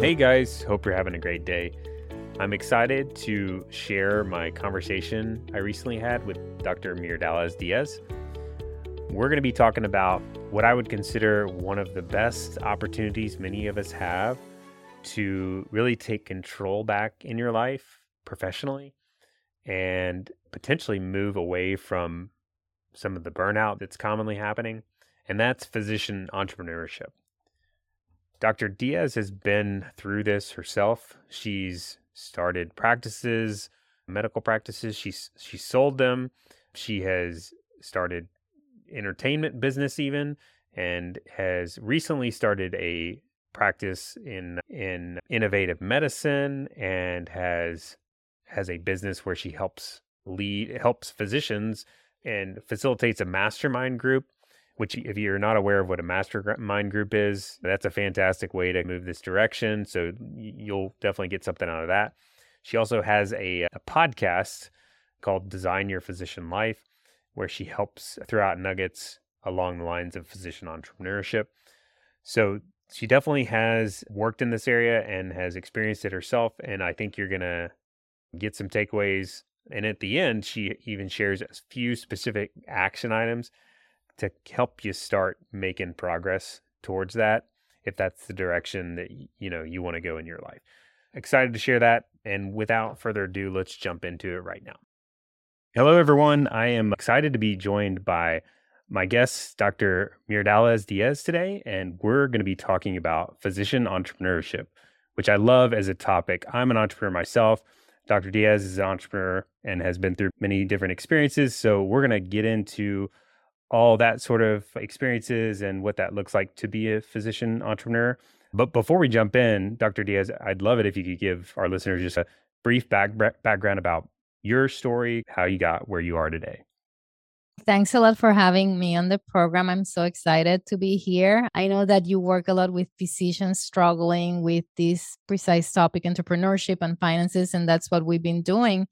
Hey guys, hope you're having a great day. I'm excited to share my conversation I recently had with Dr. Myrdalis Diaz. We're going to be talking about what I would consider one of the best opportunities many of us have to really take control back in your life professionally and potentially move away from some of the burnout that's commonly happening, and that's physician entrepreneurship. Dr. Diaz has been through this herself. She's started practices, medical practices. She's she sold them. She has started entertainment business even and has recently started a practice in in innovative medicine and has has a business where she helps lead helps physicians and facilitates a mastermind group which if you're not aware of what a mastermind group is, that's a fantastic way to move this direction. So you'll definitely get something out of that. She also has a, a podcast called Design Your Physician Life, where she helps throw out nuggets along the lines of physician entrepreneurship. So she definitely has worked in this area and has experienced it herself. And I think you're going to get some takeaways. And at the end, she even shares a few specific action items to help you start making progress towards that if that's the direction that you know you want to go in your life. Excited to share that and without further ado let's jump into it right now. Hello everyone, I am excited to be joined by my guest Dr. Myrdalis Diaz today and we're going to be talking about physician entrepreneurship, which I love as a topic. I'm an entrepreneur myself. Dr. Diaz is an entrepreneur and has been through many different experiences, so we're going to get into all that sort of experiences and what that looks like to be a physician entrepreneur. But before we jump in, Dr. Diaz, I'd love it if you could give our listeners just a brief back, background about your story, how you got where you are today. Thanks a lot for having me on the program. I'm so excited to be here. I know that you work a lot with physicians struggling with this precise topic, entrepreneurship and finances, and that's what we've been doing.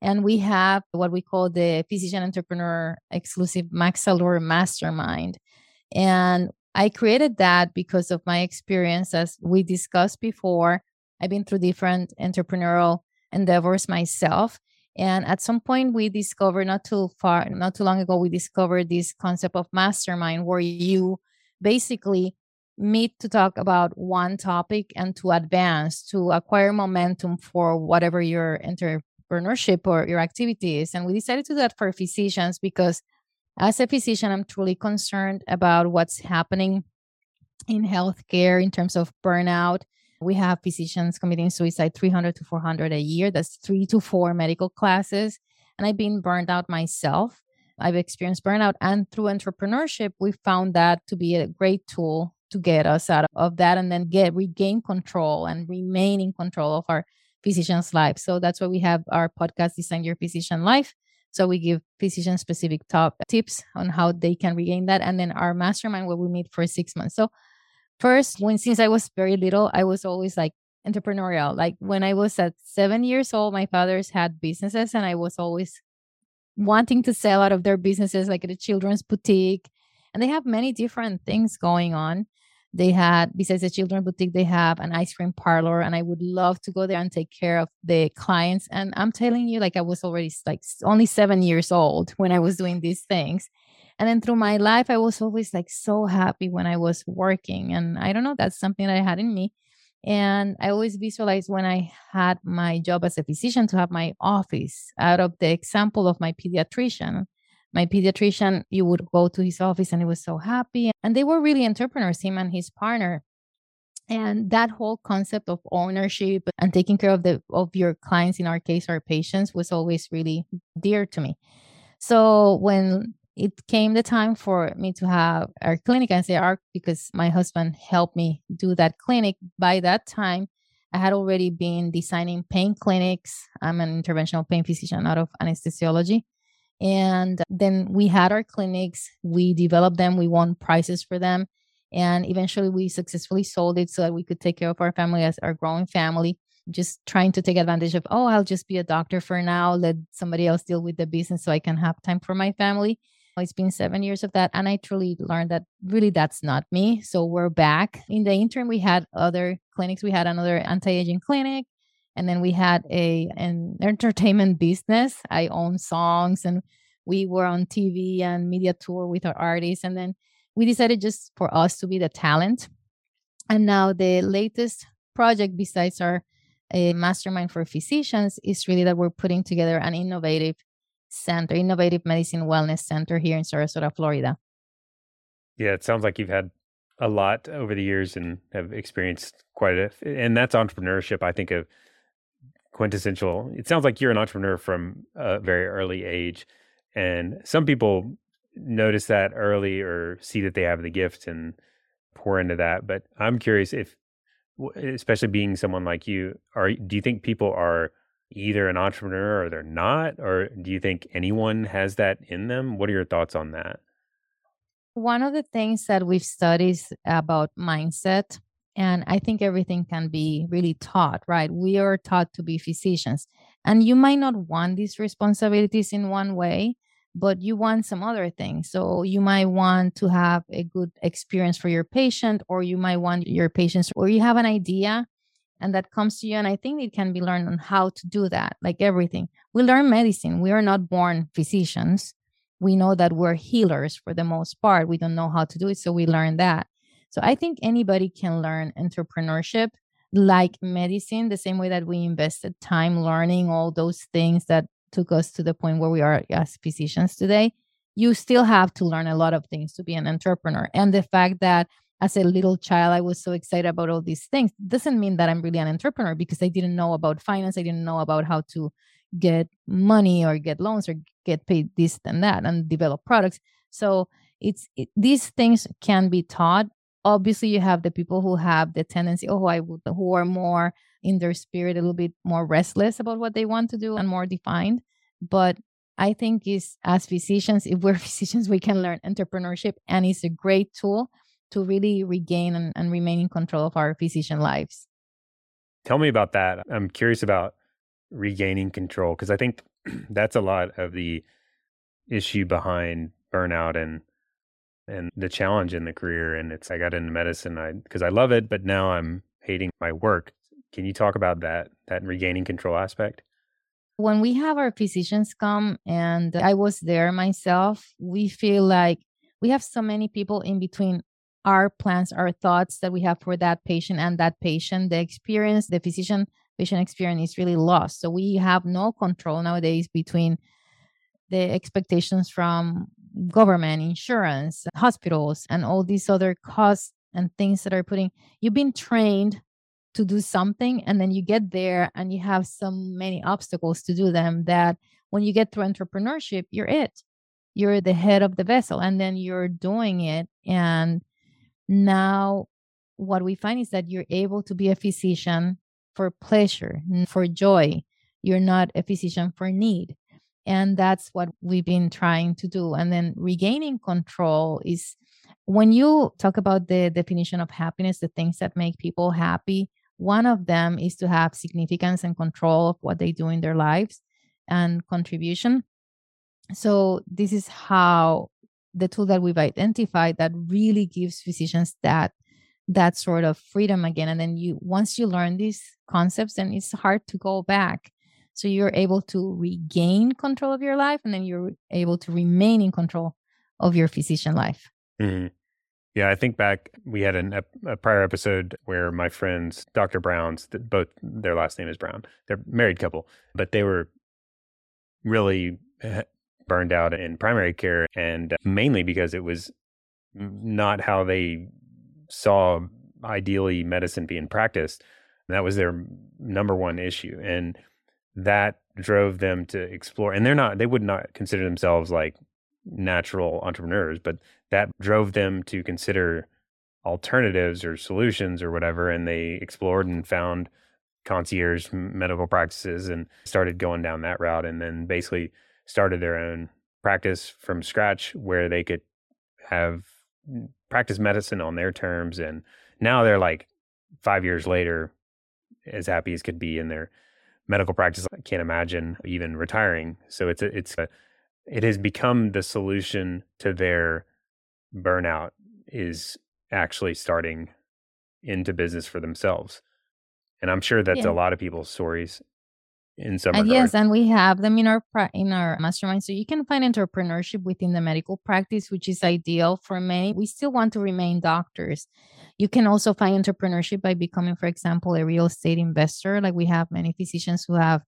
And we have what we call the Physician Entrepreneur Exclusive Max Mastermind. And I created that because of my experience, as we discussed before. I've been through different entrepreneurial endeavors myself. And at some point, we discovered not too far, not too long ago, we discovered this concept of mastermind where you basically meet to talk about one topic and to advance, to acquire momentum for whatever your enter entrepreneurship or your activities. And we decided to do that for physicians because as a physician, I'm truly concerned about what's happening in healthcare in terms of burnout. We have physicians committing suicide 300 to 400 a year. That's three to four medical classes. And I've been burned out myself. I've experienced burnout. And through entrepreneurship, we found that to be a great tool to get us out of that and then get regain control and remain in control of our physician's life. So that's why we have our podcast, Design Your Physician Life. So we give physician specific top tips on how they can regain that. And then our mastermind where we meet for six months. So first, when since I was very little, I was always like entrepreneurial. Like when I was at seven years old, my fathers had businesses and I was always wanting to sell out of their businesses, like at a children's boutique. And they have many different things going on. They had, besides the children boutique, they have an ice cream parlor, and I would love to go there and take care of the clients. And I'm telling you, like I was already like only seven years old when I was doing these things. And then through my life, I was always like so happy when I was working. And I don't know, that's something that I had in me. And I always visualized when I had my job as a physician to have my office out of the example of my pediatrician my pediatrician, you would go to his office and he was so happy. And they were really entrepreneurs, him and his partner. And that whole concept of ownership and taking care of the of your clients, in our case, our patients, was always really dear to me. So when it came the time for me to have our clinic, and say our because my husband helped me do that clinic. By that time, I had already been designing pain clinics. I'm an interventional pain physician out of anesthesiology. And then we had our clinics, we developed them, we won prizes for them. And eventually we successfully sold it so that we could take care of our family as our growing family. Just trying to take advantage of, oh, I'll just be a doctor for now, let somebody else deal with the business so I can have time for my family. It's been seven years of that. And I truly learned that really that's not me. So we're back. In the interim, we had other clinics. We had another anti-aging clinic, and then we had a an entertainment business. I own songs, and we were on TV and media tour with our artists, and then we decided just for us to be the talent. And now the latest project, besides our a mastermind for physicians, is really that we're putting together an innovative center, innovative medicine wellness center here in Sarasota, Florida. Yeah, it sounds like you've had a lot over the years and have experienced quite a and that's entrepreneurship i think of quintessential it sounds like you're an entrepreneur from a very early age and some people notice that early or see that they have the gift and pour into that but i'm curious if especially being someone like you are do you think people are either an entrepreneur or they're not? Or do you think anyone has that in them? What are your thoughts on that? One of the things that we've studied about mindset, and I think everything can be really taught, right? We are taught to be physicians, and you might not want these responsibilities in one way, but you want some other things. So you might want to have a good experience for your patient, or you might want your patients, or you have an idea and that comes to you. And I think it can be learned on how to do that, like everything. We learn medicine. We are not born physicians we know that we're healers for the most part. We don't know how to do it. So we learn that. So I think anybody can learn entrepreneurship like medicine, the same way that we invested time learning all those things that took us to the point where we are as physicians today. You still have to learn a lot of things to be an entrepreneur. And the fact that as a little child, I was so excited about all these things doesn't mean that I'm really an entrepreneur because I didn't know about finance. I didn't know about how to get money or get loans or get paid this and that and develop products so it's it, these things can be taught obviously you have the people who have the tendency oh i would who are more in their spirit a little bit more restless about what they want to do and more defined. But i think is as physicians if we're physicians we can learn entrepreneurship and it's a great tool to really regain and, and remain in control of our physician lives. Tell me about that. I'm curious about regaining control because I think that's a lot of the issue behind burnout and and the challenge in the career and it's I got into medicine I because I love it but now I'm hating my work. Can you talk about that that regaining control aspect? When we have our physicians come and I was there myself, we feel like we have so many people in between our plans, our thoughts that we have for that patient and that patient, the experience, the physician patient experience is really lost. So we have no control nowadays between the expectations from government, insurance, hospitals, and all these other costs and things that are putting you've been trained to do something and then you get there and you have so many obstacles to do them that when you get to entrepreneurship you're it you're the head of the vessel and then you're doing it and now what we find is that you're able to be a physician for pleasure, for joy. You're not a physician for need. And that's what we've been trying to do. And then regaining control is when you talk about the definition of happiness, the things that make people happy, one of them is to have significance and control of what they do in their lives and contribution. So, this is how the tool that we've identified that really gives physicians that that sort of freedom again and then you once you learn these concepts then it's hard to go back so you're able to regain control of your life and then you're able to remain in control of your physician life mm-hmm. yeah i think back we had an, a prior episode where my friends dr brown's both their last name is brown they're married couple but they were really burned out in primary care and mainly because it was not how they saw ideally medicine being practiced. That was their number one issue. And that drove them to explore. And they're not, they would not consider themselves like natural entrepreneurs, but that drove them to consider alternatives or solutions or whatever. And they explored and found concierge medical practices and started going down that route. And then basically started their own practice from scratch where they could have practice medicine on their terms and now they're like five years later as happy as could be in their medical practice i can't imagine even retiring so it's a, it's a, it has become the solution to their burnout is actually starting into business for themselves And I'm sure that's Yeah. a lot of people's stories in some And yes, and we have them in our in our mastermind. So you can find entrepreneurship within the medical practice, which is ideal for many. We still want to remain doctors. You can also find entrepreneurship by becoming, for example, a real estate investor. Like we have many physicians who have,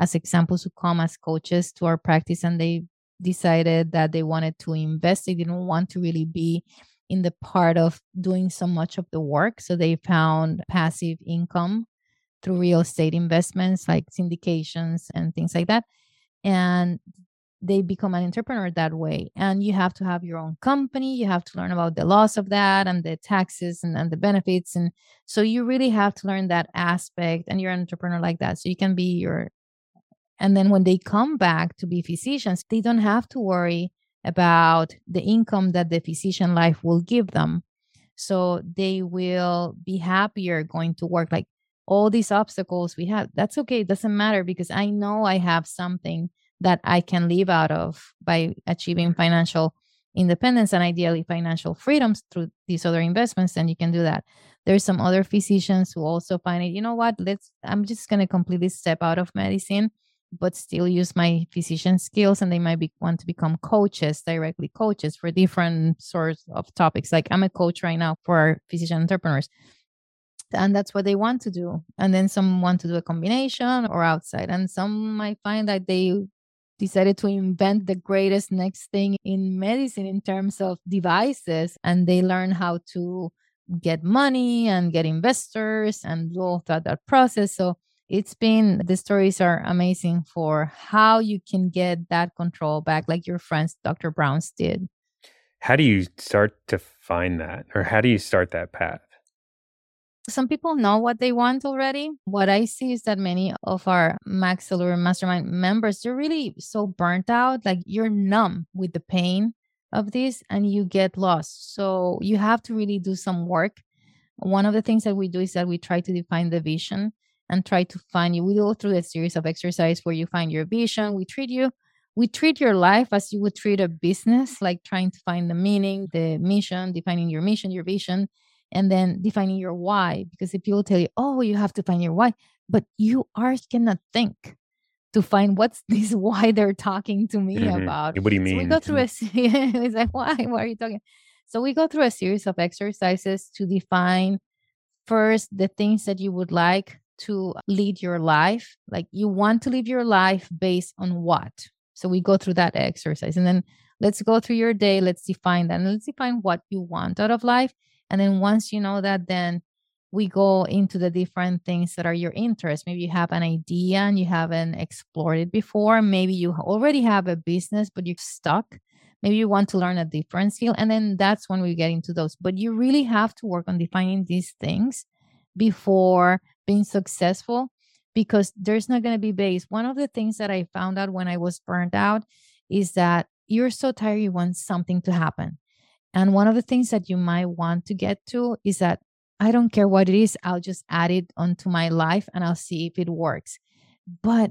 as examples, who come as coaches to our practice, and they decided that they wanted to invest. They didn't want to really be in the part of doing so much of the work, so they found passive income through real estate investments like syndications and things like that. And they become an entrepreneur that way. And you have to have your own company. You have to learn about the laws of that and the taxes and, and the benefits. And so you really have to learn that aspect and you're an entrepreneur like that. So you can be your and then when they come back to be physicians, they don't have to worry about the income that the physician life will give them. So they will be happier going to work. Like all these obstacles we have, that's okay. It doesn't matter because I know I have something that I can live out of by achieving financial independence and ideally financial freedoms through these other investments, then you can do that. There's some other physicians who also find it, you know what, let's I'm just gonna completely step out of medicine, but still use my physician skills and they might be want to become coaches, directly coaches for different sorts of topics. Like I'm a coach right now for physician entrepreneurs and that's what they want to do. And then some want to do a combination or outside. And some might find that they decided to invent the greatest next thing in medicine in terms of devices and they learn how to get money and get investors and all that, that process. So it's been the stories are amazing for how you can get that control back like your friends dr browns did. How do you start to find that, or how do you start that path? Some people know what they want already. What I see is that many of our Max Mastermind members, they're really so burnt out. Like you're numb with the pain of this and you get lost. So you have to really do some work. One of the things that we do is that we try to define the vision and try to find you. We go through a series of exercise where you find your vision. We treat you, we treat your life as you would treat a business, like trying to find the meaning, the mission, defining your mission, your vision and then defining your why because if people tell you oh you have to find your why but you are cannot think to find what's this why they're talking to me Mhm. about. What do you so we go through a it's like why? Why are you talking? So we go through a series of exercises to define first the things that you would like to lead your life like you want to live your life based on what? So we go through that exercise and then let's go through your day let's define that and let's define what you want out of life and then once you know that then we go into the different things that are your interest. Maybe you have an idea and you haven't explored it before. Maybe you already have a business but you're stuck. Maybe you want to learn a different skill and then that's when we get into those. But you really have to work on defining these things before being successful because there's not going to be base. One of the things that i found out when i was burned out is that you're so tired you want something to happen and one of the things that you might want to get to is that i don't care what it is i'll just add it onto my life and i'll see if it works but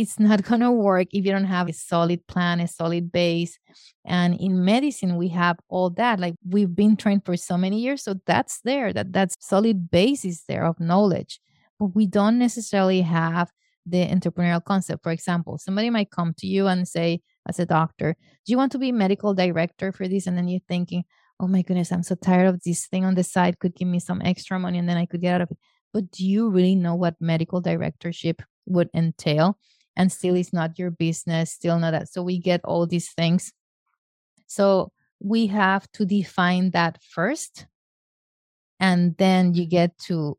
it's not going to work if you don't have a solid plan, a solid base. And in medicine, we have all that. Like we've been trained for so many years. So that's there, that that solid base is there of knowledge. But we don't necessarily have the entrepreneurial concept. For example, somebody might come to you and say, as a doctor, do you want to be medical director for this? And then you're thinking, oh my goodness, I'm so tired of this thing on the side, could give me some extra money and then I could get out of it. But do you really know what medical directorship would entail? and still it's not your business still not that so we get all these things so we have to define that first and then you get to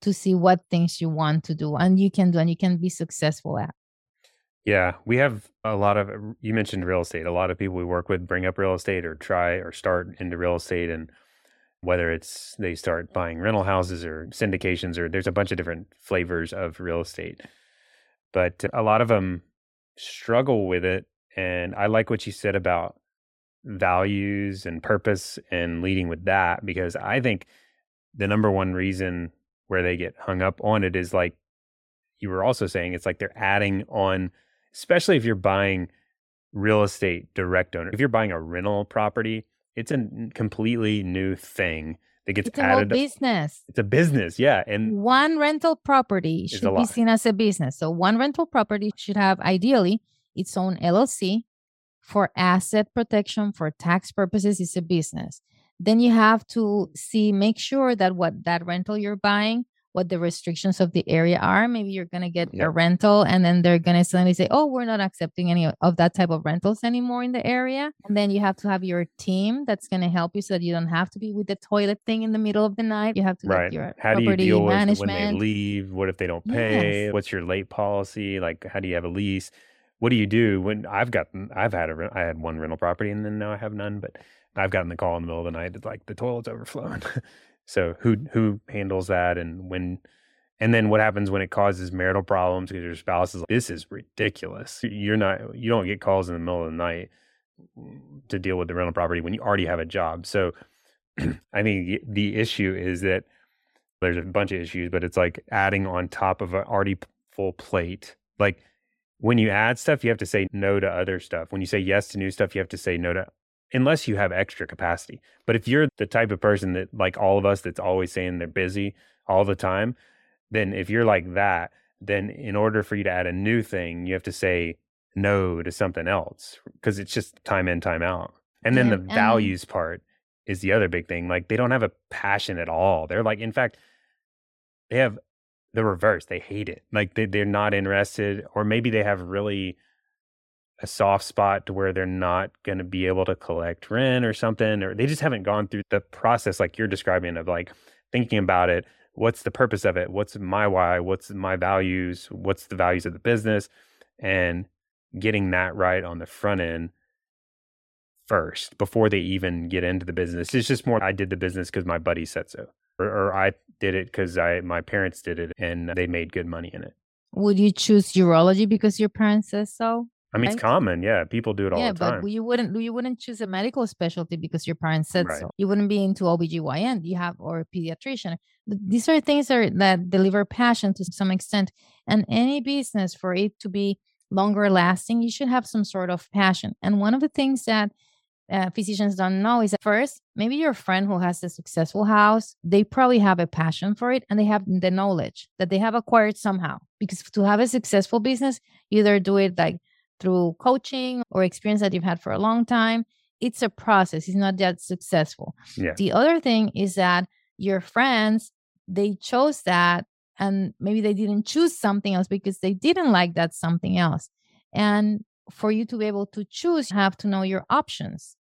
to see what things you want to do and you can do and you can be successful at Yeah, we have a lot of, you mentioned real estate. A lot of people we work with bring up real estate or try or start into real estate. And whether it's they start buying rental houses or syndications, or there's a bunch of different flavors of real estate. But a lot of them struggle with it. And I like what you said about values and purpose and leading with that because I think the number one reason where they get hung up on it is like you were also saying it's like they're adding on especially if you're buying real estate direct owner if you're buying a rental property it's a completely new thing that gets added. it's a added. business. It's a business, yeah. And One rental property should be seen as a business. So one rental property should have ideally its own LLC for asset protection for tax purposes is a business. Then you have to see make sure that what that rental you're buying what the restrictions of the area are. Maybe you're going to get Yeah. a rental and then they're going to suddenly say, oh, we're not accepting any of that type of rentals anymore in the area. And then you have to have your team that's going to help you so that you don't have to be with the toilet thing in the middle of the night. You have to right. your How do you deal with when they leave? What if they don't pay? Yes. What's your late policy? Like, how do you have a lease? What do you do when I've gotten? I've had a I had one rental property and then now I have none. But I've gotten the call in the middle of the night that like the toilet's overflowing. so who who handles that and when? And then what happens when it causes marital problems because your spouse is like, this is ridiculous. You're not, you don't get calls in the middle of the night to deal with the rental property when you already have a job. So I think the- the issue is that there's a bunch of issues, but it's like adding on top of an already full plate. Like when you add stuff, you have to say no to other stuff. When you say yes to new stuff, you have to say no to unless you have extra capacity. But if you're the type of person that like all of us that's always saying they're busy all the time, then if you're like that, then in order for you to add a new thing, you have to say no to something else because it's just time in, time out. And then Yeah, the and- values part is the other big thing. Like they don't have a passion at all. They're like, in fact, they have the reverse. They hate it. Like they, they're not interested, or maybe they have really a soft spot to where they're not going to be able to collect rent or something, or they just haven't gone through the process like you're describing of like thinking about it. What's the purpose of it? What's my why? What's my values? What's the values of the business? And getting that right on the front end first before they even get into the business. It's just more I did the business because my buddy said so, or, or I did it because I my parents did it and they made good money in it. Would you choose urology because your parents says so? I mean, it's common. Yeah, people do it all yeah, the time. but you wouldn't you wouldn't choose a medical specialty because your parents said Right. so. You wouldn't be into OBGYN, you have or a pediatrician. These are things are, that deliver passion to some extent. And any business for it to be longer lasting, you should have some sort of passion. And one of the things that uh, physicians don't know is that first, maybe your friend who has a successful house, they probably have a passion for it and they have the knowledge that they have acquired somehow. Because to have a successful business, you either do it like through coaching or experience that you've had for a long time. It's a process. It's not that successful. Yeah. The other thing is that your friends, they chose that and maybe they didn't choose something else because they didn't like that something else. And for you to be able to choose, you have to know your options.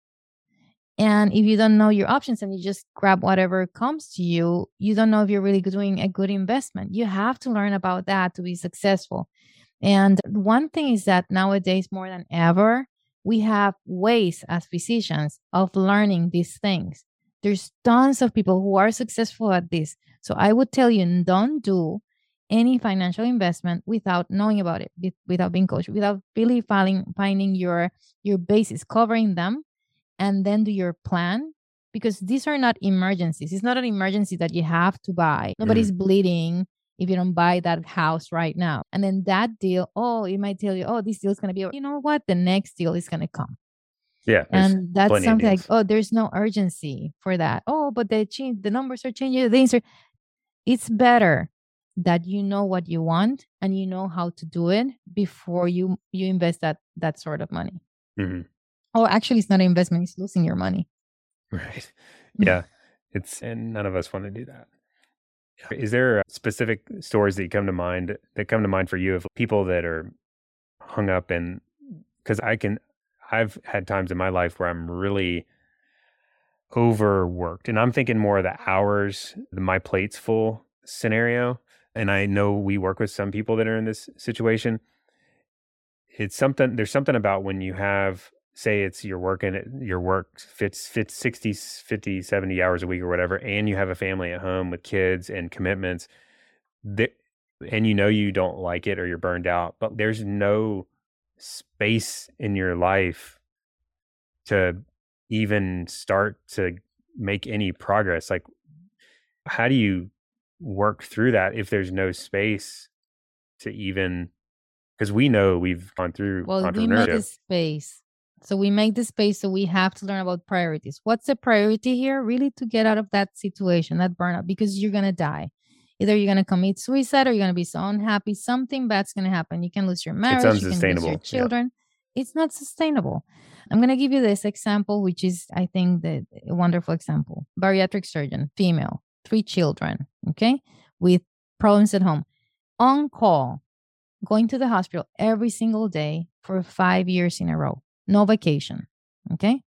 And if you don't know your options and you just grab whatever comes to you, you don't know if you're really doing a good investment. You have to learn about that to be successful. And one thing is that nowadays, more than ever, we have ways as physicians of learning these things. There's tons of people who are successful at this. So I would tell you don't do any financial investment without knowing about it, without being coached, without really finding, finding your your bases, covering them, and then do your plan. Because these are not emergencies. It's not an emergency that you have to buy. Mm. Nobody's bleeding if you don't buy that house right now. And then that deal, oh, it might tell you, oh, this deal is going to be, you know what? The next deal is going to come. Yeah. And that's something like, oh, there's no urgency for that. Oh, but the change, the numbers are changing. The things are, it's better that you know what you want and you know how to do it before you you invest that that sort of money. Mhm. Oh, actually, it's not an investment; it's losing your money. Right. Mm. Yeah. It's and none of us want to do that. Is there specific stories that come to mind that come to mind for you of people that are hung up in because I can I've had times in my life where I'm really overworked and I'm thinking more of the hours, the my plate's full scenario. And I know we work with some people that are in this situation. It's something there's something about when you have say it's you're working at your work fits fits 60 50 70 hours a week or whatever and you have a family at home with kids and commitments that and you know you don't like it or you're burned out but there's no space in your life to even start to make any progress like how do you work through that if there's no space to even because we know we've gone through Well, we make a space. So we make the space so we have to learn about priorities. What's the priority here? Really to get out of that situation, that burnout, because you're going to die. Either you're going to commit suicide or you're going to be so unhappy. Something bad's going to happen. You can lose your marriage. It's unsustainable. You can lose your children. Yeah. It's not sustainable. I'm going to give you this example, which is, I think, the a wonderful example. Bariatric surgeon, female, three children, okay, with problems at home, on call, going to the hospital every single day for five years in a row no vacation okay?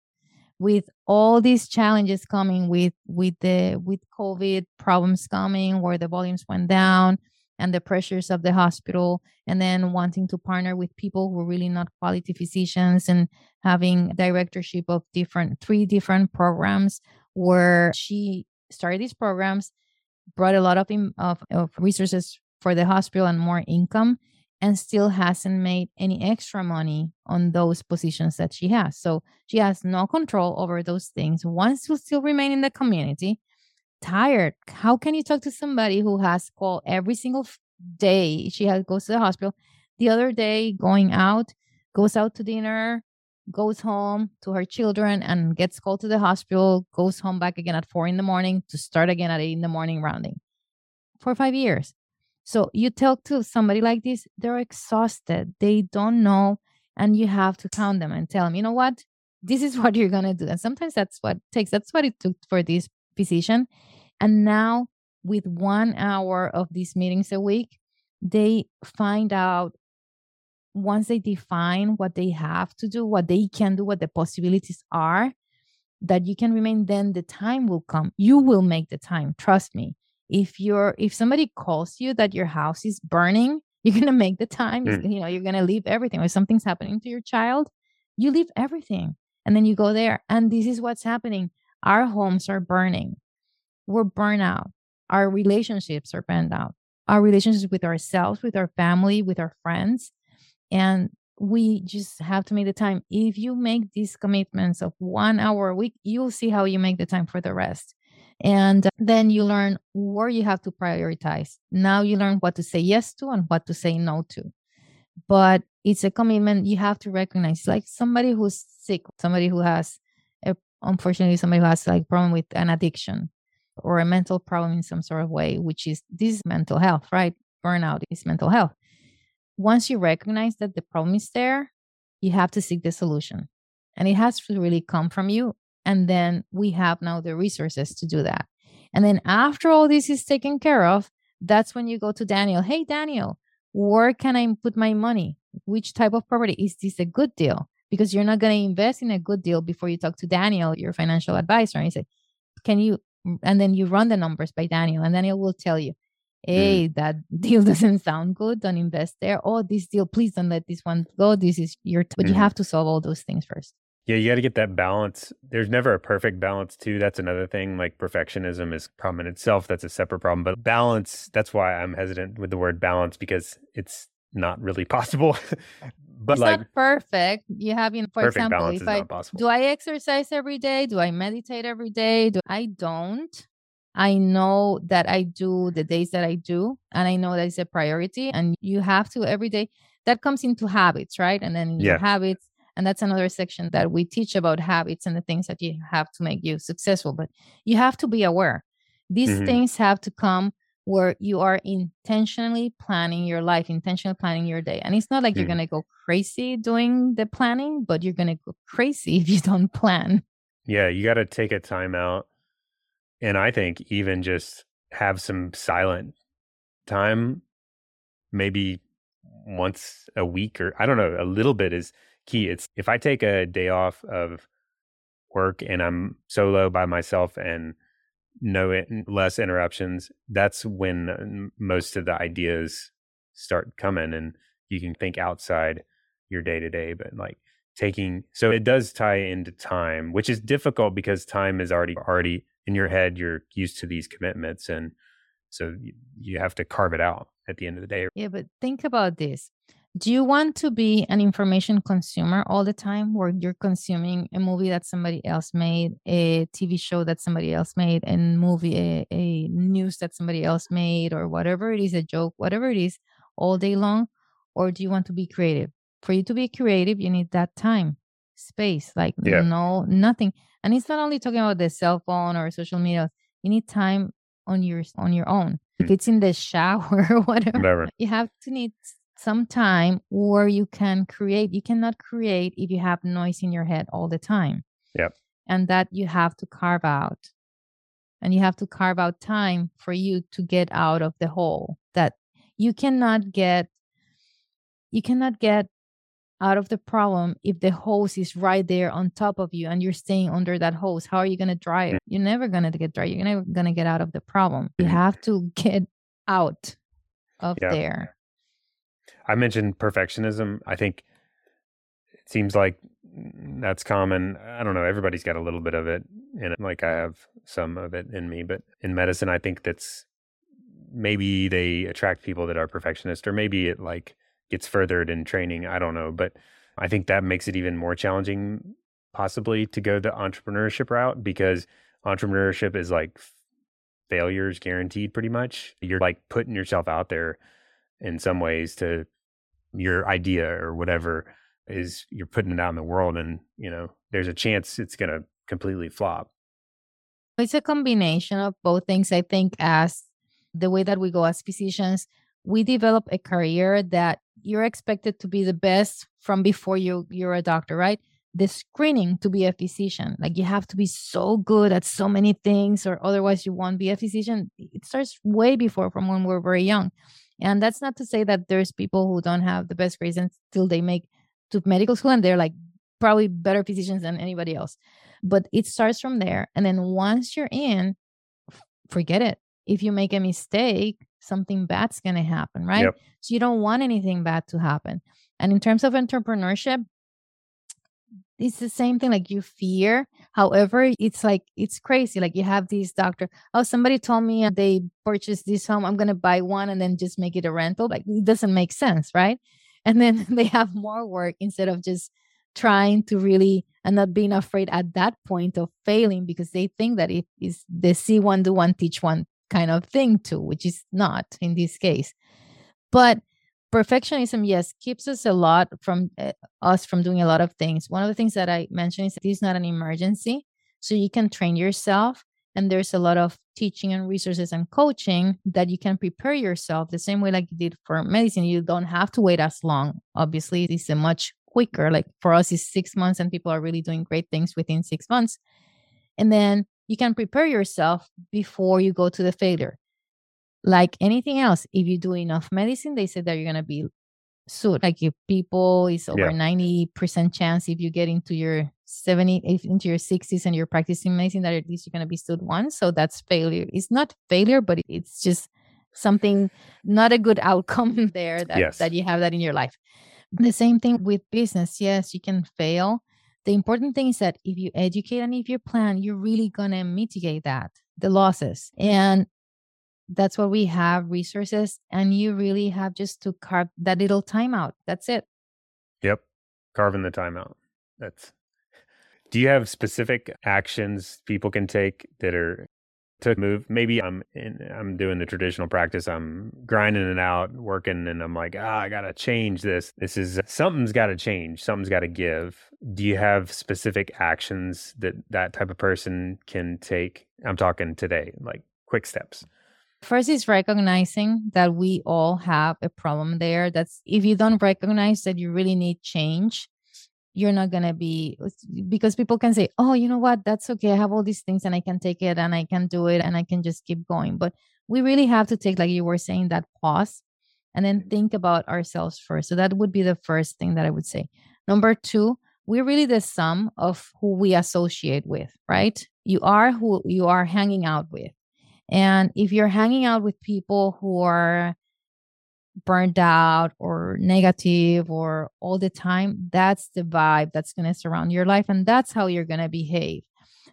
With all these challenges coming with with the with covid problems coming where the volumes went down and the pressures of the hospital and then wanting to partner with people who are really not quality physicians and having directorship of different three different programs where she started these programs brought a lot of, of, of resources for the hospital and more income and still hasn't made any extra money on those positions that she has. So she has no control over those things, wants to still remain in the community, tired. How can you talk to somebody who has called every single day? She has goes to the hospital. The other day, going out, goes out to dinner, goes home to her children and gets called to the hospital, goes home back again at four in the morning to start again at eight in the morning rounding for five years. So you talk to somebody like this, they're exhausted. They don't know. And you have to count them and tell them, you know what? This is what you're to do. And sometimes that's what takes. That's what it took for this physician. And now, with one hour of these meetings a week, they find out once they define what they have to do, what they can do, what the possibilities are, that you can remain, then the time will come. You will make the time. Trust me if you're if somebody calls you that your house is burning you're going to make the time mm. you know you're going to leave everything. Or something's happening to your child you leave everything and then you go there and this is what's happening. Our homes are burning. We're burned out. Our relationships are burned out. Our relationships with ourselves with our family with our friends and we just have to make the time. If you make these commitments of one hour a week you'll see how you make the time for the rest and uh, then you learn where you have to prioritize. Now you learn what to say yes to and what to say no to. But it's a commitment you have to recognize. Like somebody who's sick, somebody who has, a, unfortunately, somebody who has like problem with an addiction or a mental problem in some sort of way, which is this mental health, right? Burnout is mental health. Once you recognize that the problem is there, you have to seek the solution. And it has to really come from you and then we have now the resources to do that. And then after all this is taken care of, that's when you go to Daniel. Hey, Daniel, where can I put my money? Which type of property? Is this a good deal? Because you're not going to invest in a good deal before you talk to Daniel, your financial advisor, and you say, Can you? And then you run the numbers by Daniel, and Daniel will tell you, mm. Hey, mm. that deal doesn't sound good. Don't invest there. Oh, this deal, please don't let this one go. This is your, t-. but you mm-hmm. have to solve all those things first. Yeah, you got to get that balance. There's never a perfect balance, too. That's another thing. Like perfectionism is problem in itself. That's a separate problem. But balance, that's why I'm hesitant with the word balance because it's not really possible. but it's like, not perfect. You have, you know, for example, if I do I exercise every day? Do I meditate every day? Do I don't? I know that I do the days that I do, and I know that it's a priority. And you have to every day. That comes into habits, right? And then yeah. your habits and that's another section that we teach about habits and the things that you have to make you successful. But you have to be aware. These mm-hmm. things have to come where you are intentionally planning your life, intentionally planning your day. And it's not like you're going to go crazy doing the planning, but you're going to go crazy if you don't plan. Yeah, you got to take a time out. And I think even just have some silent time, maybe once a week or I don't know, a little bit is key. It's if I take a day off of work and I'm solo by myself and no less interruptions, that's when uh, most of the ideas start coming and you can think outside your day to day. But like taking, so it does tie into time, which is difficult because time is already, already in your head. You're used to these commitments. And so you have to carve it out at the end of the day. Yeah. But think about this do you want to be an information consumer all the time where you're consuming a movie that somebody else made a tv show that somebody else made and movie a, a news that somebody else made or whatever it is a joke whatever it is all day long or do you want to be creative for you to be creative you need that time space, like Yeah. no nothing. And it's not only talking about the cell phone or social media. You need time on your on your own. If Mm. it's in the shower or whatever, Whatever. you have to need some time where you can create. You cannot create if you have noise in your head all the time. Yep. And that you have to carve out. And you have to carve out time for you to get out of the hole that you cannot get you cannot get out of the problem if the hose is right there on top of you and you're staying under that hose. How are you going to dry it? You're never going to get dry. You're never going to get out of the problem. You Mhm. have to get out of Yeah. there. I mentioned perfectionism. I think it seems like that's common. I don't know. Everybody's got a little bit of it it. Like I have some of it in me, but in medicine, I think that's maybe they attract people that are perfectionist, or maybe it like gets furthered in training. I don't know, but I think that makes it even more challenging, possibly, to go the entrepreneurship route because entrepreneurship is like failures guaranteed pretty much. You're like putting yourself out there in some ways to your idea or whatever is you're putting it out in the world and you know there's a chance it's going to completely flop It's a combination of both things. I think, as the way that we go as physicians, we develop a career that you're expected to be the best from before you you're a doctor, right? The screening to be a physician, like you have to be so good at so many things, or otherwise you won't be a physician. It starts way before from when we're very young. And that's not to say that there's people who don't have the best grades until they make to medical school and they're like probably better physicians than anybody else. But it starts from there. And then once you're in, forget it. If you make a mistake, something bad's going to happen, right? Yep. So you don't want anything bad to happen. And in terms of entrepreneurship, it's the same thing like you fear. However it's like it's crazy like you have these doctor oh somebody told me uh, they purchased this home i'm to buy one and then just make it a rental like it doesn't make sense right? And then they have more work instead of just trying to really and not being afraid at that point of failing because they think that it is the see one do one teach one kind of thing too which is not in this case. But perfectionism yes keeps us a lot from uh, us from doing a lot of things. One of the things that i mentioned is that this is not an emergency so you can train yourself and there's a lot of teaching and resources and coaching that you can prepare yourself the same way like you did for medicine. You don't have to wait as long. Obviously it's a much quicker like for us it's six months and people are really doing great things within six months. And then you can prepare yourself before you go to the failure like anything else if you do enough medicine they say that you're going to be sued. Like if people is over Yeah. 90% chance if you get into your 70 if into your 60s and you're practicing medicine that at least you're going to be sued once. So that's failure. It's not failure but it's just something not a good outcome there that, Yes. that you have that in your life. The same thing with business. Yes you can fail. The important thing is that if you educate and if you plan you're really going to mitigate that the losses. And that's what we have resources and you really have just to carve that little time out that's it. Yep carving the time out that's do you have specific actions people can take that are to move? Maybe i'm in i'm doing the traditional practice i'm grinding it out working and i'm like ah i gotta change this. This is something's gotta change something's gotta give. Do you have specific actions that that type of person can take? I'm talking today like quick steps First is recognizing that we all have a problem there. That's if you don't recognize that you really need change, you're not going to be because people can say, "Oh, you know what? That's okay. I have all these things and I can take it and I can do it and I can just keep going." But we really have to take like you were saying that pause and then mm-hmm. think about ourselves first. So that would be the first thing that I would say. Number 2, we're really the sum of who we associate with, right? You are who you are hanging out with. And if you're hanging out with people who are burned out or negative or all the time, that's the vibe that's going to surround your life. And that's how you're going to behave.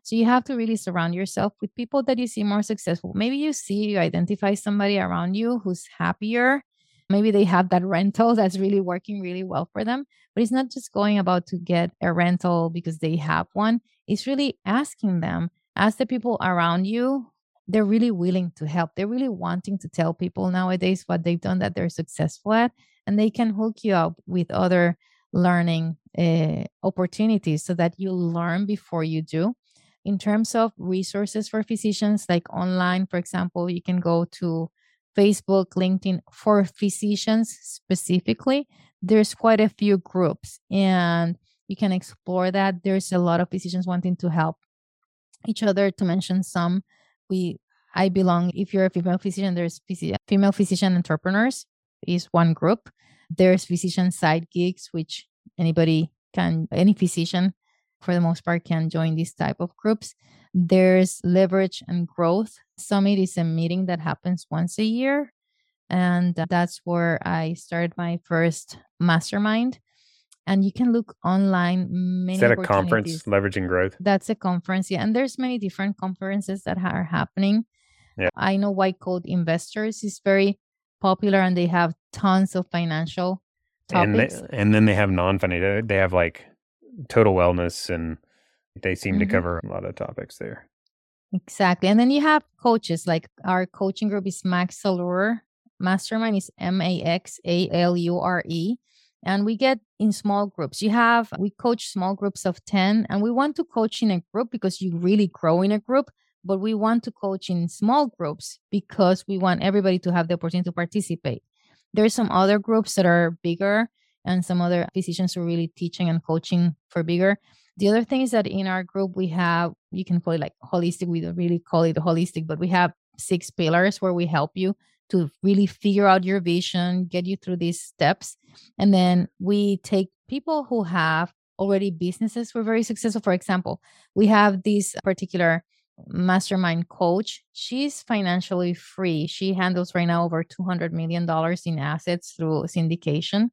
So you have to really surround yourself with people that you see more successful. Maybe you see, you identify somebody around you who's happier. Maybe they have that rental that's really working really well for them. But it's not just going about to get a rental because they have one. It's really asking them, ask the people around you they're really willing to help. They're really wanting to tell people nowadays what they've done that they're successful at, and they can hook you up with other learning uh, opportunities so that you learn before you do. In terms of resources for physicians, like online, for example, you can go to Facebook, LinkedIn for physicians specifically. There's quite a few groups and you can explore that. There's a lot of physicians wanting to help each other. To mention some, we I belong. If you're a female physician, there's female physician entrepreneurs is one group. There's physician side gigs, which anybody can, any physician for the most part can join these type of groups. There's leverage and growth summit is a meeting that happens once a year. And that's where I started my first mastermind. And you can look online. Many is that a conference, leveraging growth? That's a conference, yeah. And there's many different conferences that are happening. Yeah. I know White Coat Investors is very popular, and they have tons of financial topics. And, they, and then they have non-financial. They have like total wellness, and they seem mm-hmm. to cover a lot of topics there. Exactly. And then you have coaches like our coaching group is maxAllure. Mastermind is M A X A L U R E. And we get in small groups. You have, we coach small groups of 10, and we want to coach in a group because you really grow in a group. But we want to coach in small groups because we want everybody to have the opportunity to participate. There are some other groups that are bigger and some other physicians who are really teaching and coaching for bigger. The other thing is that in our group, we have, you can call it like holistic. We don't really call it holistic, but we have six pillars where we help you to really figure out your vision, get you through these steps. And then we take people who have already businesses were very successful. For example, we have this particular mastermind coach. She's financially free. She handles right now over $200 million in assets through syndication.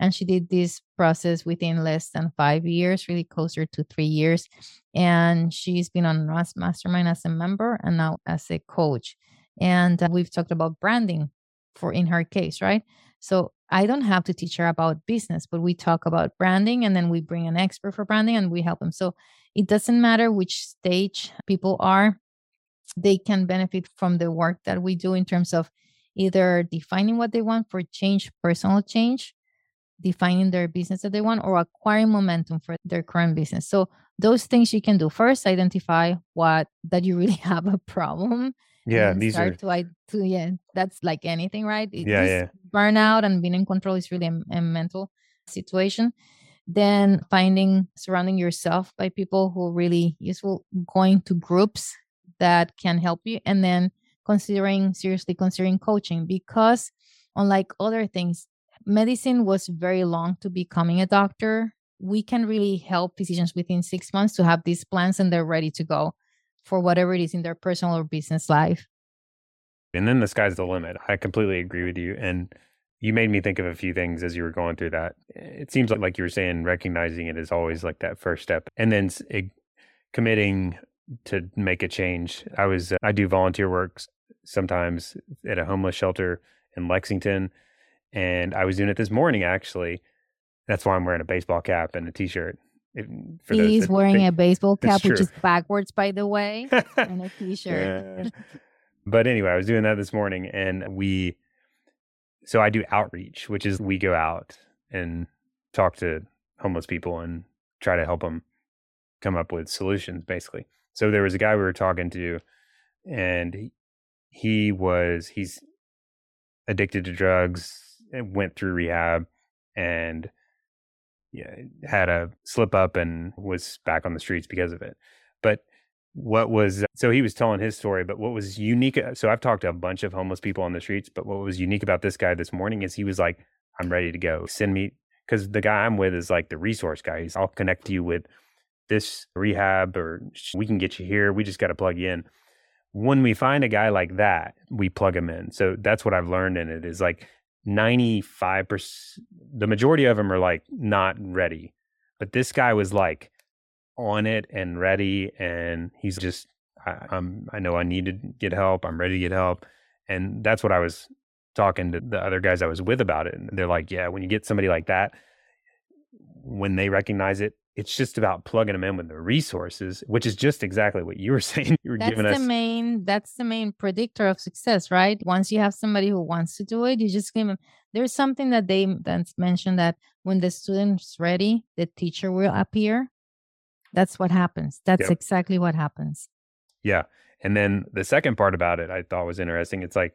And she did this process within less than five years, really closer to three years. And she's been on Mastermind as a member and now as a coach. And uh, we've talked about branding for in her case, right? So I don't have to teach her about business, but we talk about branding and then we bring an expert for branding and we help them. So it doesn't matter which stage people are, they can benefit from the work that we do in terms of either defining what they want for change, personal change, defining their business that they want or acquiring momentum for their current business. So those things you can do first identify what that you really have a problem. Yeah, these start are to, to yeah, that's like anything, right? Yeah, yeah. Burnout and being in control is really a, a mental situation. Then finding surrounding yourself by people who are really useful, going to groups that can help you, and then considering seriously considering coaching because unlike other things medicine was very long to becoming a doctor. We can really help physicians within six months to have these plans and they're ready to go for whatever it is in their personal or business life. And then the sky's the limit. I completely agree with you. And you made me think of a few things as you were going through that. It seems like, like you were saying, recognizing it is always like that first step. And then it, committing to make a change. I was, uh, I do volunteer work sometimes at a homeless shelter in Lexington and I was doing it this morning actually. That's why I'm wearing a baseball cap and a t-shirt. He's wearing think, a baseball cap, which is backwards, by the way, and a t-shirt. Yeah. But anyway, I was doing that this morning, and we. So I do outreach, which is we go out and talk to homeless people and try to help them come up with solutions, basically. So there was a guy we were talking to, and he, he was he's addicted to drugs and went through rehab and had a slip up and was back on the streets because of it. But what was so he was telling his story, but what was unique? Uh, so I've talked to a bunch of homeless people on the streets, but what was unique about this guy this morning is he was like, I'm ready to go. Send me because the guy I'm with is like the resource guy. He's I'll connect you with this rehab or we can get you here. We just got to plug you in. When we find a guy like that, we plug him in. So that's what I've learned in it is like 95% the majority of them are like not ready. But this guy was like on it and ready and he's just I, i'm i know i need to get help. I'm ready to get help. And that's what i was talking to the other guys i was with about it and they're like yeah when you get somebody like that when they recognize it it's just about plugging them in with the resources, which is just exactly what you were saying. You were that's giving the main that's the main predictor of success, right? Once you have somebody who wants to do it, you just give them there's something that they that's mentioned that when the student's ready, the teacher will appear. That's what happens. That's Yep. exactly what happens. Yeah. And then the second part about it I thought was interesting. It's like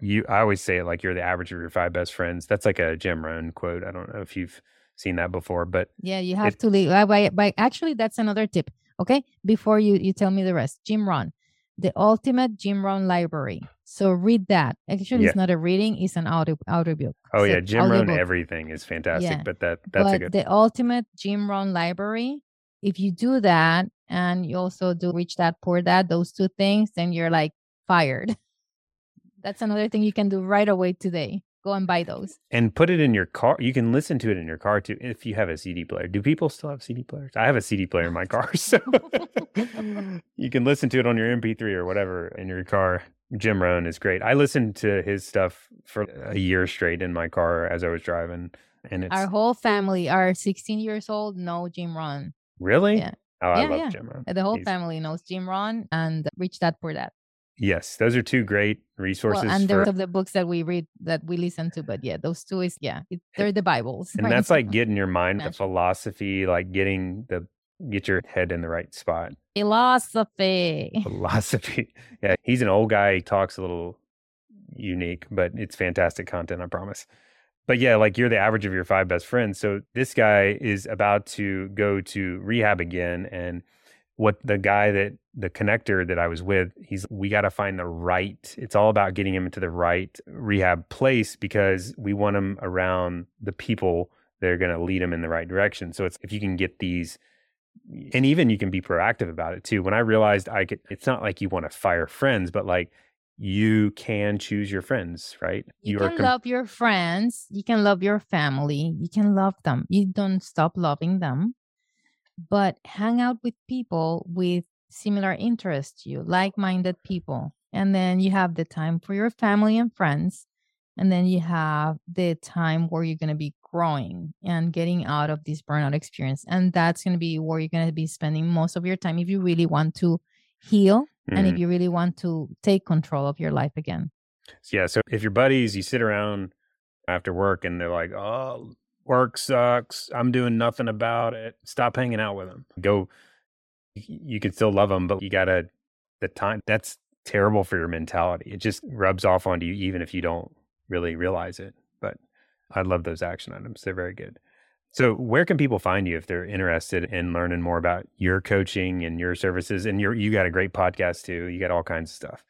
you I always say it like you're the average of your five best friends. That's like a Jim Rohn quote. I don't know if you've seen that before, but Yeah, you have It- to leave. By, actually, that's another tip. Okay, before you you tell me the rest, Jim Rohn, the ultimate Jim Rohn library. So read that. Actually, Yeah. it's not a reading; it's an audio audiobook. oh So yeah, Jim audiobook. everything is fantastic, Yeah. but that that's but a good the ultimate Jim Rohn library. If you do that, and you also do Rich Dad, Poor Dad, those two things, then you're like fired. That's another thing you can do right away today. Go and buy those. and put it in your car. You can listen to it in your car too if you have a CD player. Do people still have CD players? I have a CD player in my car, so you can listen to it on your MP3 or whatever in your car. Jim Rohn is great. I listened to his stuff for a year straight in my car as I was driving, and it's Our whole family are 16 years old. No Jim Rohn. really Yeah. Oh, I Yeah, love yeah. Jim Rohn. The whole He's- family knows Jim Rohn and Rich Dad Poor Dad. Yes, those are two great Well, resources and the for rest of the books that we read that we listen to, but yeah, those two is yeah, it, eh, they're the Bibles. and right? that's like getting your mind the philosophy, like getting the get your head in the right spot. philosophy. Philosophy. Yeah, he's an old guy. He talks a little unique, but it's fantastic content, I promise. But yeah, like you're the average of your five best friends. So this guy is about to go to rehab again. And what the guy that the connector that I was with, he's we got to find the right. It's all about getting him into the right rehab place because we want him around the people that are going to lead him in the right direction. So it's if you can get these and even you can be proactive about it too. When I realized I could, it's not like you want to fire friends, but like you can choose your friends, right? You, are can com- love your friends. You can love your family. You can love them. You don't stop loving them, but hang out with people with similar interests to you, like-minded people, and then you have the time for your family and friends, and then you have the time where you're going to be growing and getting out of this burnout experience, and that's going to be where you're going to be spending most of your time if you really want to heal and if Mhm. you really want to take control of your life again. yeah. So if your buddies, you sit around after work and they're like, "Oh, work sucks. I'm doing nothing about it." Stop hanging out with them. Go. You can still love them, but you gotta the time. That's terrible for your mentality. It just rubs off onto you, even if you don't really realize it. But I love those action items. They're very good. So, where can people find you if they're interested in learning more about your coaching and your services? And you're, you got a great podcast too. You got all kinds of stuff.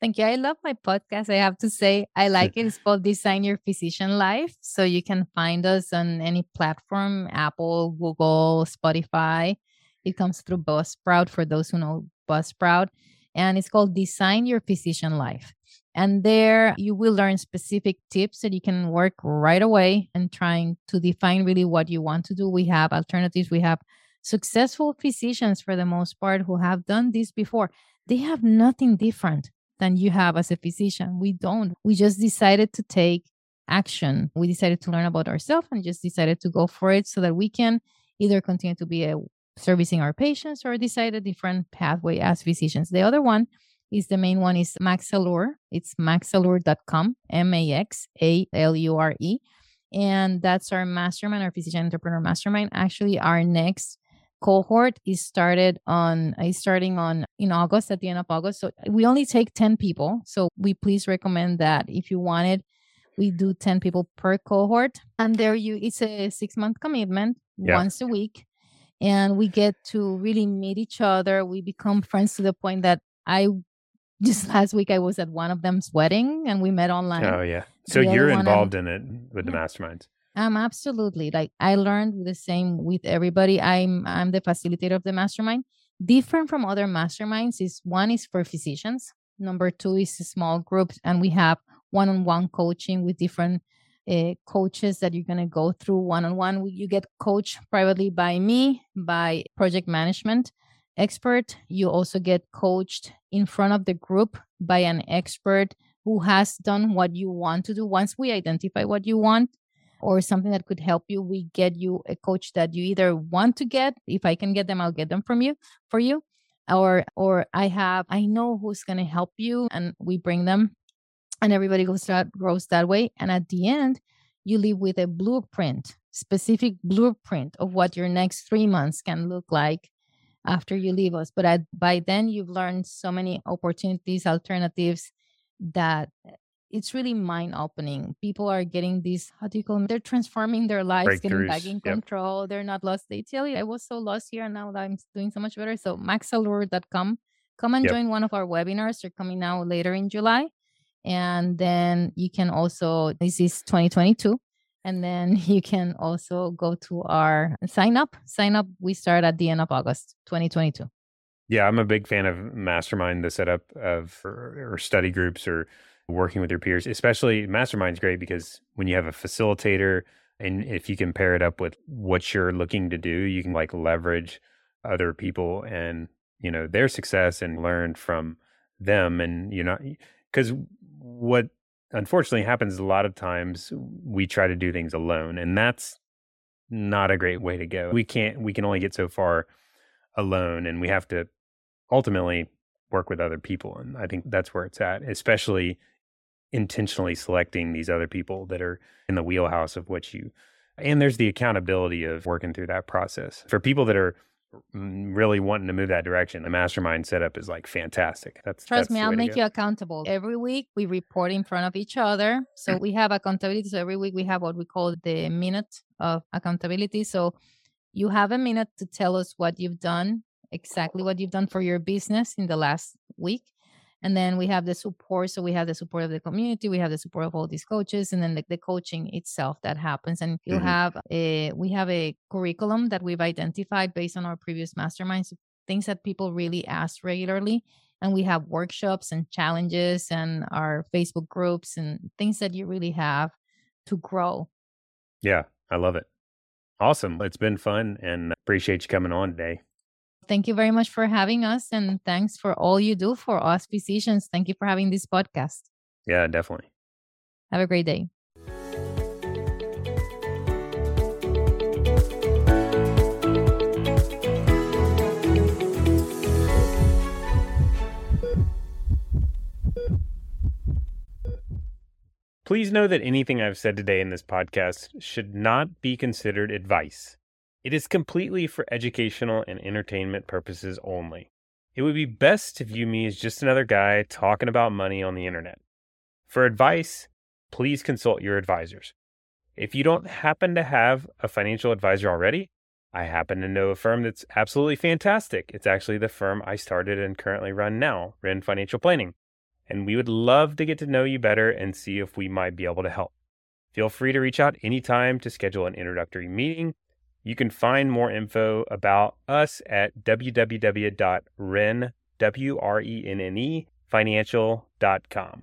Thank you. I love my podcast. I have to say, I like it. It's called Design Your Physician Life. So you can find us on any platform Apple, Google, Spotify. It comes through Buzzsprout for those who know Buzzsprout. And it's called Design Your Physician Life. And there you will learn specific tips that you can work right away and trying to define really what you want to do. We have alternatives. We have successful physicians for the most part who have done this before. They have nothing different than you have as a physician. We don't. We just decided to take action. We decided to learn about ourselves and just decided to go for it so that we can either continue to be a, servicing our patients or decide a different pathway as physicians. The other one is the main one is maxAllure. It's maxallure.com, M A X A L U R E. And that's our mastermind, our physician entrepreneur mastermind. Actually, our next cohort is started on is starting on in August at the end of August. So we only take 10 people. So we please recommend that if you wanted, we do 10 people per cohort. And there you it's a six month commitment Yeah. once a week. And we get to really meet each other. We become friends to the point that I just last week I was at one of them's wedding and we met online. Oh, yeah. So, The you're um, involved in it with the masterminds. Um, absolutely. Like I learned the same with everybody. I'm I'm the facilitator of the mastermind. Different from other masterminds is one is for physicians. Number two is small groups, and we have one-on-one coaching with different uh, coaches that you're gonna go through one-on-one. You get coached privately by me, by project management expert. You also get coached in front of the group by an expert who has done what you want to do. Once we identify what you want, or something that could help you, we get you a coach that you either want to get. If I can get them, I'll get them from you for you. Or or I have I know who's gonna help you and we bring them and everybody goes that grows that way. And at the end, you leave with a blueprint, specific blueprint of what your next three months can look like after you leave us. But at, by then, you've learned so many opportunities, alternatives that eh, it's really mind opening. People are getting these, how do you call them? They're transforming their lives, getting back in yep. control. They're not lost. They tell you, I was so lost here and now I'm doing so much better. So maxallure.com, come and yep. join one of our webinars. They're coming now later in July. And then you can also, this is 2022. And then you can also go to our sign up. Sign up. We start at the end of August 2022. Yeah, I'm a big fan of Mastermind, the setup of or, study groups or working with your peers, especially mastermind's great because when you have a facilitator and if you can pair it up with what you're looking to do, you can like leverage other people and, you know, their success and learn from them. And, you know, because what unfortunately happens a lot of times, we try to do things alone and that's not a great way to go. We can't, we can only get so far alone and we have to ultimately work with other people. And I think that's where it's at, especially intentionally selecting these other people that are in the wheelhouse of what you and there's the accountability of working through that process for people that are Mm, really wanting to move that direction the mastermind setup is like fantastic. That's trust that's me i'll make you accountable. Every week we report in front of each other. So we have accountability. So every week we have what we call the minute of accountability. So you have a minute to tell us what you've done exactly what you've done for your business in the last week and then we have the support so we have the support of the community we have the support of all these coaches and then the, the coaching itself that happens and you mm-hmm. have a we have a curriculum that we've identified based on our previous masterminds things that people really ask regularly and we have workshops and challenges and our facebook groups and things that you really have to grow. Yeah i love it. Awesome it's been fun and appreciate you coming on today Thank you very much for having us. And thanks for all you do for us physicians. Thank you for having this podcast. Yeah, definitely. Have a great day. Please know that anything I've said today in this podcast should not be considered advice. It is completely for educational and entertainment purposes only. It would be best to view me as just another guy talking about money on the internet. For advice, please consult your advisors. If you don't happen to have a financial advisor already, I happen to know a firm that's absolutely fantastic. It's actually the firm I started and currently run now, Wrenne Financial Planning. And we would love to get to know you better and see if we might be able to help. Feel free to reach out anytime to schedule an introductory meeting you can find more info about us at www.wrenne, W-R-E-N-N-E, financial.com.